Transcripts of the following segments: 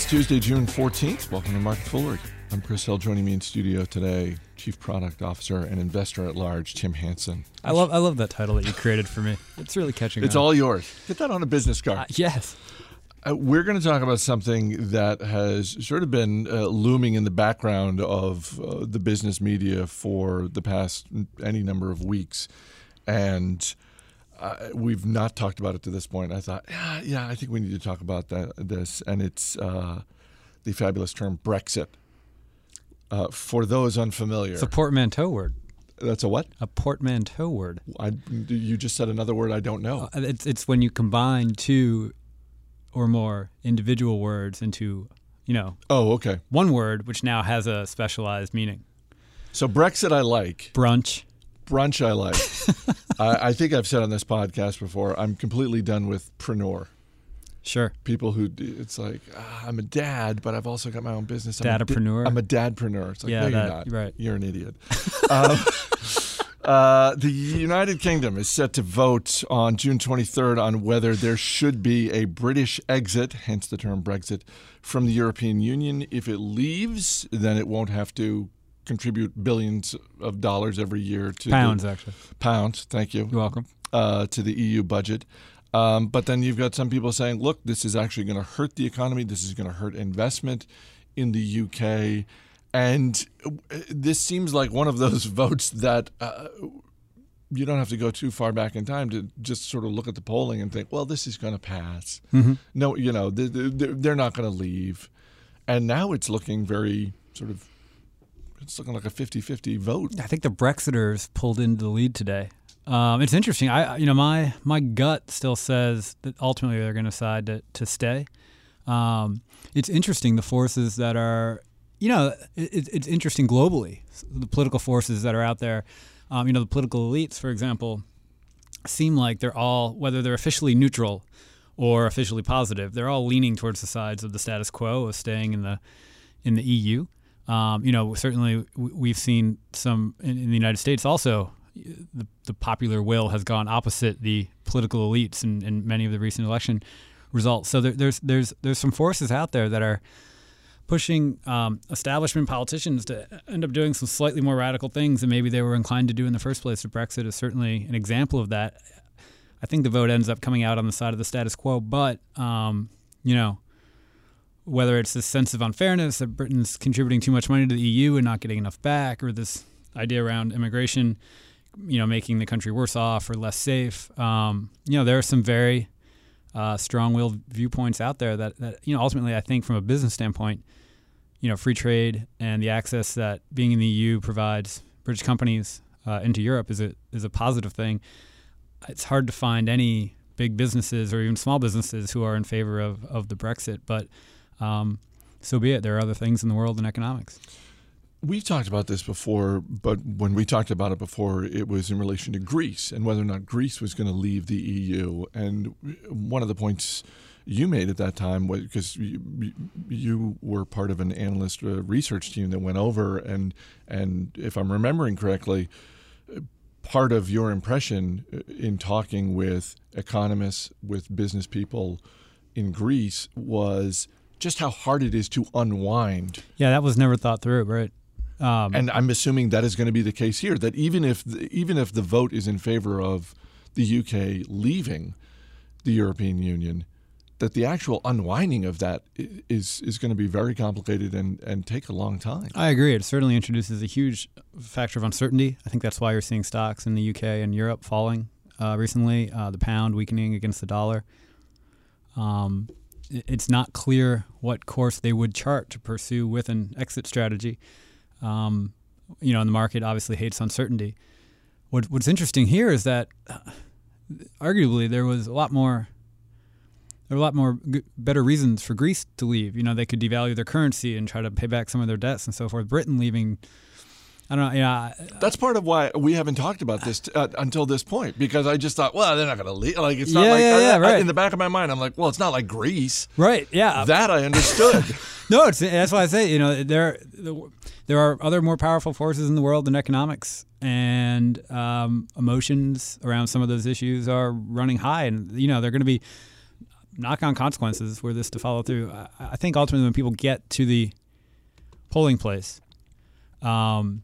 It's Tuesday, June 14th. Welcome to Market Foolery. I'm Chris Hill. Joining me in studio today, Chief Product Officer and Investor at Large, Tim Hanson. I love I love that title that you created for me. It's really catching. It's on. all yours. Get that on a business card. Uh, yes. Uh, we're going to talk about something that has sort of been uh, looming in the background of uh, the business media for the past any number of weeks, and uh, we've not talked about it to this point. I thought, yeah, yeah, I think we need to talk about that. This and it's uh, the fabulous term Brexit. Uh, for those unfamiliar, It's a portmanteau word. that's a what? A portmanteau word. I, you just said another word I don't know. Uh, It's it's when you combine two or more individual words into you know oh, okay. one word, which now has a specialized meaning. So Brexit, I like. Brunch. brunch I like. I, I think I've said on this podcast before. I'm completely done with preneur. Sure. People who it's like ah, I'm a dad, but I've also got my own business. I'm a Dadapreneur? I'm a dadpreneur. It's like Yeah, no, that- you're not. right. You're an idiot. um, uh, the United Kingdom is set to vote on June 23rd on whether there should be a British exit, hence the term Brexit, from the European Union. If it leaves, then it won't have to contribute billions of dollars every year to the- Pounds, actually. pounds. Thank you. You're welcome. Uh, to the EU budget. Um, but then you've got some people saying, look, this is actually going to hurt the economy. This is going to hurt investment in the UK. And uh, this seems like one of those votes that uh, you don't have to go too far back in time to just sort of look at the polling and think, well, this is going to pass. No, you know, they- they- they're not going to leave. And now it's looking very sort of, it's looking like a 50 50 vote. I think the Brexiters pulled into the lead today. Um, it's interesting. I, you know, my my gut still says that ultimately they're going to decide to to stay. Um, it's interesting the forces that are, you know, it, it's interesting globally. The political forces that are out there. Um, you know, the political elites, for example, seem like they're all, whether they're officially neutral or officially positive, they're all leaning towards the sides of the status quo of staying in the in the EU. Um, you know, certainly we've seen some in, in the United States also. The, the popular will has gone opposite the political elites in, in many of the recent election results. So there, there's there's there's some forces out there that are pushing um, establishment politicians to end up doing some slightly more radical things than maybe they were inclined to do in the first place. Brexit is certainly an example of that. I think the vote ends up coming out on the side of the status quo, but um, you know, whether it's this sense of unfairness that Britain's contributing too much money to the EU and not getting enough back, or this idea around immigration, you know, making the country worse off or less safe. Um, you know, there are some very uh, strong-willed viewpoints out there that, that you know ultimately I think from a business standpoint, you know, free trade and the access that being in the EU provides British companies uh, into Europe is a is a positive thing. It's hard to find any big businesses or even small businesses who are in favor of, of the Brexit, but um, so be it. There are other things in the world than economics. We've talked about this before, but when we talked about it before, it was in relation to Greece and whether or not Greece was going to leave the EU. And one of the points you made at that time was because you, you were part of an analyst uh, research team that went over, and and if I'm remembering correctly, part of your impression uh, in talking with economists, with business people in Greece was just how hard it is to unwind Yeah, that was never thought through, right? Um, and I'm assuming that is going to be the case here. That even if the, even if the vote is in favor of the UK leaving the European Union, that the actual unwinding of that is is going to be very complicated and, and take a long time. I agree. It certainly introduces a huge factor of uncertainty. I think that's why you're seeing stocks in the UK and Europe falling uh, recently, uh, the pound weakening against the dollar. Um, it's not clear what course they would chart to pursue with an exit strategy. Um, you know, and the market obviously hates uncertainty. What, what's interesting here is that, uh, arguably, there was a lot more there were a lot more g- better reasons for Greece to leave. You know, they could devalue their currency and try to pay back some of their debts and so forth. Britain leaving, I don't know. Yeah, That's part of why we haven't talked about this t- uh, until this point because I just thought, well, they're not going to leave. Like it's not Yeah, like yeah, I- yeah, I- right. in the back of my mind, I'm like, well, it's not like Greece. right. Yeah, That I understood. no, it's that's why I say you know there there are other more powerful forces in the world than economics, and um, emotions around some of those issues are running high, and you know they're going to be knock on consequences for this to follow through. I, I think ultimately when people get to the polling place, um,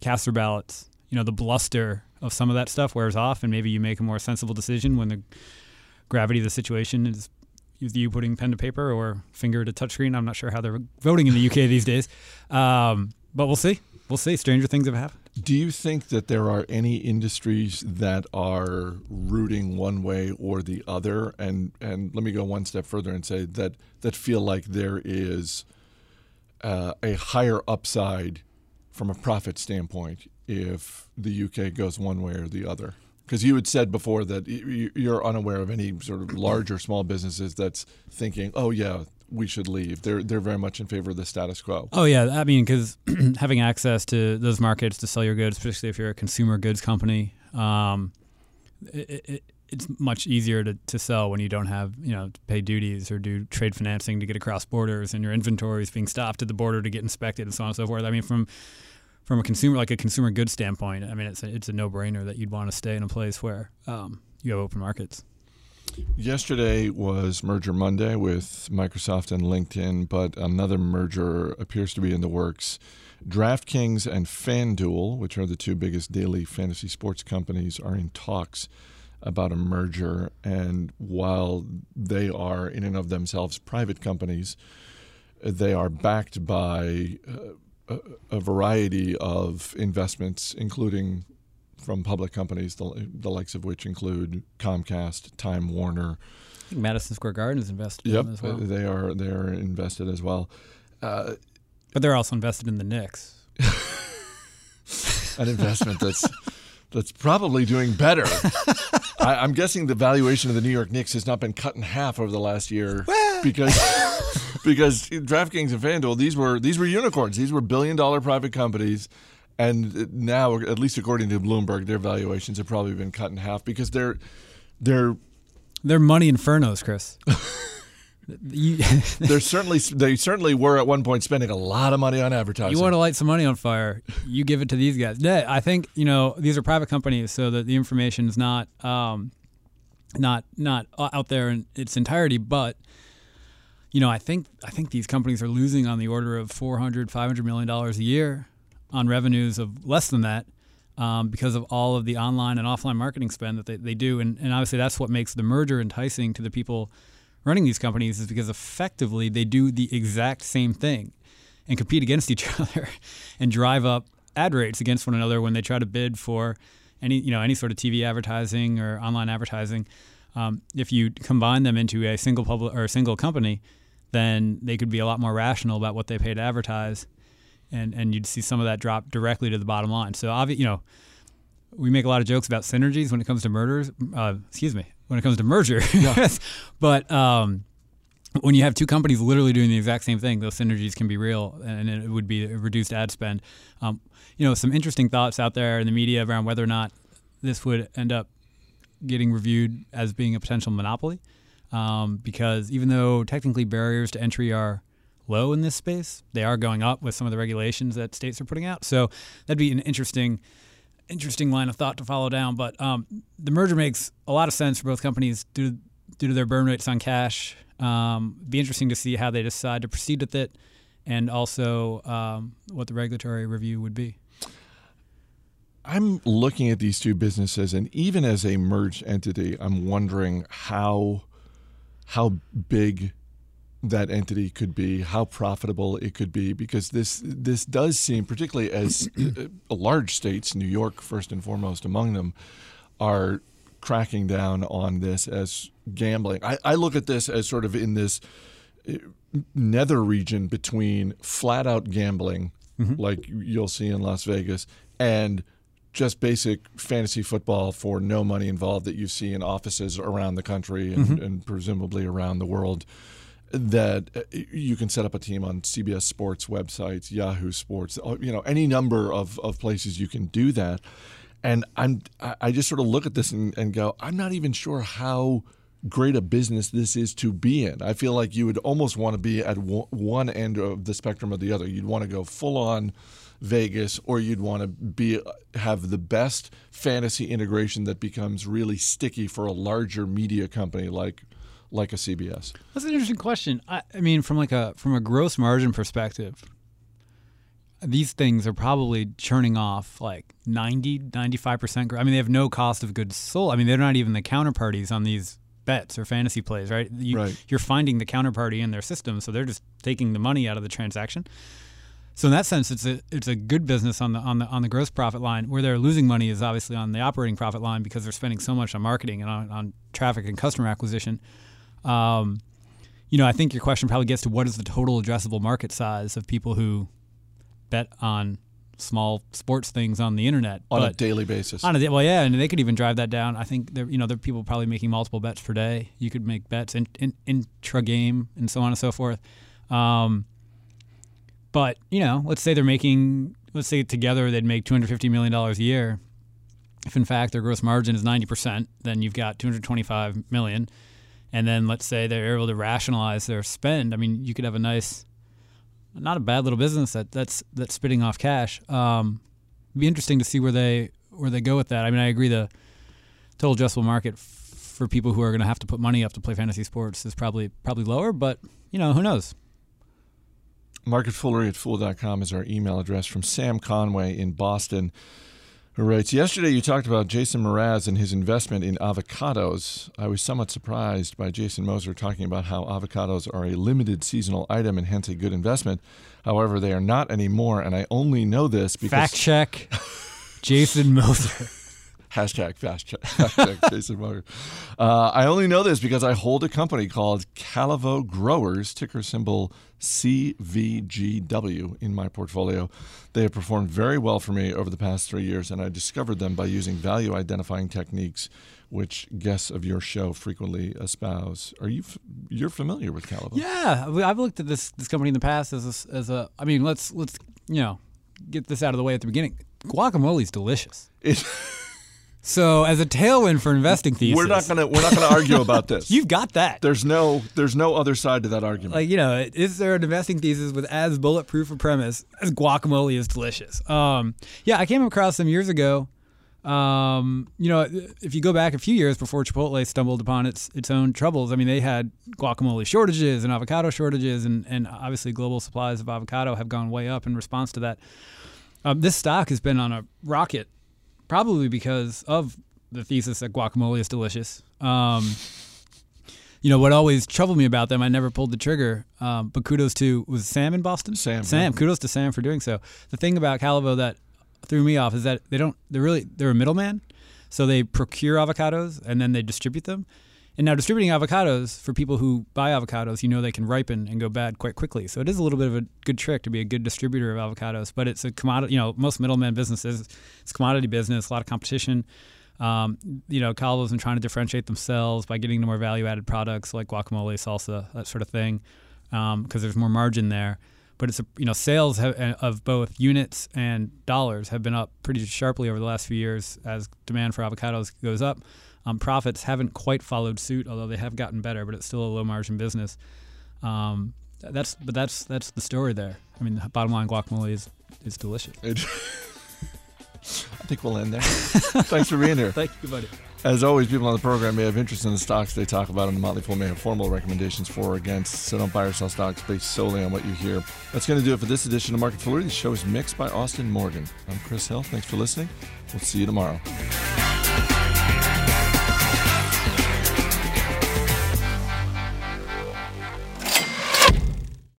cast their ballots, you know, the bluster of some of that stuff wears off, and maybe you make a more sensible decision when the gravity of the situation is you putting pen to paper or finger to touchscreen. I'm not sure how they're voting in the UK these days, um, but we'll see. We'll see. Stranger things have happened. Do you think that there are any industries that are rooting one way or the other? And and let me go one step further and say that that feel like there is uh, a higher upside from a profit standpoint if the UK goes one way or the other. Because you had said before that you're unaware of any sort of large or small businesses that's thinking, oh yeah, we should leave. They're they're very much in favor of the status quo. Oh yeah, I mean, because having access to those markets to sell your goods, especially if you're a consumer goods company, um, it, it, it's much easier to, to sell when you don't have you know to pay duties or do trade financing to get across borders, and your inventory is being stopped at the border to get inspected, and so on and so forth. I mean, from from a consumer like a consumer goods standpoint, I mean, it's a, it's a no brainer that you'd want to stay in a place where um, you have open markets. Yesterday was Merger Monday with Microsoft and LinkedIn, but another merger appears to be in the works. DraftKings and FanDuel, which are the two biggest daily fantasy sports companies, are in talks about a merger. And while they are, in and of themselves, private companies, they are backed by uh, a, a variety of investments, including from public companies, the, the likes of which include Comcast, Time Warner. Madison Square Garden is invested yep, in as well. They are they are invested as well. Uh, but they're also invested in the Knicks. An investment that's that's probably doing better. I, am guessing the valuation of the New York Knicks has not been cut in half over the last year because because DraftKings and FanDuel these were these were unicorns. These were billion dollar private companies and now, at least according to Bloomberg, their valuations have probably been cut in half because they're they're they're money infernos, Chris. they're certainly they certainly were at one point spending a lot of money on advertising. You want to light some money on fire, you give it to these guys. Yeah, I think you know these are private companies, so that the information is not um, not not out there in its entirety. But you know, I think I think these companies are losing on the order of 400 500 million dollars a year on revenues of less than that um, because of all of the online and offline marketing spend that they, they do. And, and obviously, that's what makes the merger enticing to the people running these companies is because effectively they do the exact same thing and compete against each other and drive up ad rates against one another when they try to bid for any you know any sort of TV advertising or online advertising. Um, if you combine them into a single public or a single company, then they could be a lot more rational about what they pay to advertise and and you'd see some of that drop directly to the bottom line. So obviously, you know, we make a lot of jokes about synergies when it comes to murders. Uh, excuse me, when it comes to merger. Yeah. but um, when you have two companies literally doing the exact same thing, those synergies can be real, and it would be reduced ad spend. Um, you know, some interesting thoughts out there in the media around whether or not this would end up getting reviewed as being a potential monopoly, um, because even though technically barriers to entry are low in this space. They are going up with some of the regulations that states are putting out. So that'd be an interesting, interesting line of thought to follow down. But um, the merger makes a lot of sense for both companies due to, due to their burn rates on cash. Um, be interesting to see how they decide to proceed with it, and also um, what the regulatory review would be. I'm looking at these two businesses, and even as a merged entity, I'm wondering how how big that entity could be, how profitable it could be, because this this does seem, particularly as uh, large states, New York first and foremost among them, are cracking down on this as gambling. I, I look at this as sort of in this uh, nether region between flat out gambling, mm-hmm. like you'll see in Las Vegas, and just basic fantasy football for no money involved that you see in offices around the country and, mm-hmm. and presumably around the world that uh, you can set up a team on CBS Sports websites, Yahoo Sports, uh, you know, any number of, of places you can do that. And I'm I just sort of look at this and, and go, I'm not even sure how great a business this is to be in. I feel like you would almost want to be at one end of the spectrum or the other. You'd want to go full on Vegas, or you'd want to be uh, have the best fantasy integration that becomes really sticky for a larger media company like like a CBS? That's an interesting question. I, I mean, from like a from a gross margin perspective, these things are probably churning off like 90, 95%. I mean, they have no cost of goods sold. I mean, they're not even the counterparties on these bets or fantasy plays, right? You, Right. You're finding the counterparty in their system, so they're just taking the money out of the transaction. So in that sense, it's a it's a good business on the on the on the gross profit line. Where they're losing money is obviously on the operating profit line because they're spending so much on marketing and on, on traffic and customer acquisition. Um, you know, I think your question probably gets to what is the total addressable market size of people who bet on small sports things on the internet On a daily basis. on a, well, yeah, and they could even drive that down. I think there, you know, there are people probably making multiple bets per day. You could make bets in, in intra game and so on and so forth. Um, but you know, let's say they're making, let's say together they'd make two hundred fifty million dollars a year. If in fact their gross margin is ninety percent, then you've got two hundred twenty-five million. And then let's say they're able to rationalize their spend. I mean, you could have a nice, not a bad little business that that's that's spitting off cash. Um, it'd be interesting to see where they where they go with that. I mean, I agree the total addressable market f- for people who are going to have to put money up to play fantasy sports is probably probably lower, but you know, who knows? Marketfoolery at fool.com is our email address from Sam Conway in Boston, who writes Yesterday you talked about Jason Mraz and his investment in avocados. I was somewhat surprised by Jason Moser talking about how avocados are a limited seasonal item and hence a good investment. However, they are not anymore, and I only know this because. Fact check, Jason Moser. Hashtag fast check. Hashtag Jason. Uh, I only know this because I hold a company called Calavo Growers, ticker symbol CVGW, in my portfolio. They have performed very well for me over the past three years, and I discovered them by using value identifying techniques, which guests of your show frequently espouse. Are you f- you're familiar with Calavo? Yeah, I've looked at this this company in the past as a, as a. I mean, let's let's you know get this out of the way at the beginning. Guacamole is delicious. It- So as a tailwind for investing thesis, we're not gonna we're not gonna argue about this. You've got that. there's no there's no other side to that argument. like you know, is there an investing thesis with as bulletproof a premise as guacamole is delicious? Um, yeah, I came across them years ago. Um, you know, if you go back a few years before Chipotle stumbled upon its its own troubles, I mean, they had guacamole shortages and avocado shortages, and and obviously global supplies of avocado have gone way up in response to that. Um, this stock has been on a rocket, probably because of the thesis that guacamole is delicious. Um, you know what always troubled me about them? I never pulled the trigger. Um, but kudos to was Sam in Boston. Sam, Sam. yeah. Kudos to Sam for doing so. The thing about Calavo that threw me off is that they don't. They're really they're a middleman. So they procure avocados and then they distribute them. And now distributing avocados for people who buy avocados, you know they can ripen and go bad quite quickly. So it is a little bit of a good trick to be a good distributor of avocados. But it's a commodity. You know, most middleman businesses, it's commodity business, a lot of competition. Um, you know, Calavo's been trying to differentiate themselves by getting into more value-added products like guacamole, salsa, that sort of thing, because there's more margin there. But it's a, you know sales have, of both units and dollars have been up pretty sharply over the last few years as demand for avocados goes up. Um, profits haven't quite followed suit, although they have gotten better, but it's still a low-margin business. Um, that's but that's that's the story there. I mean, the bottom line, guacamole is is delicious. It- I think we'll end there. Thanks for being here. Thank you, buddy. As always, people on the program may have interest in the stocks they talk about, and the Motley Fool may have formal recommendations for or against. So don't buy or sell stocks based solely on what you hear. That's going to do it for this edition of Market Foolery. The show is mixed by Austin Morgan. I'm Chris Hill. Thanks for listening. We'll see you tomorrow.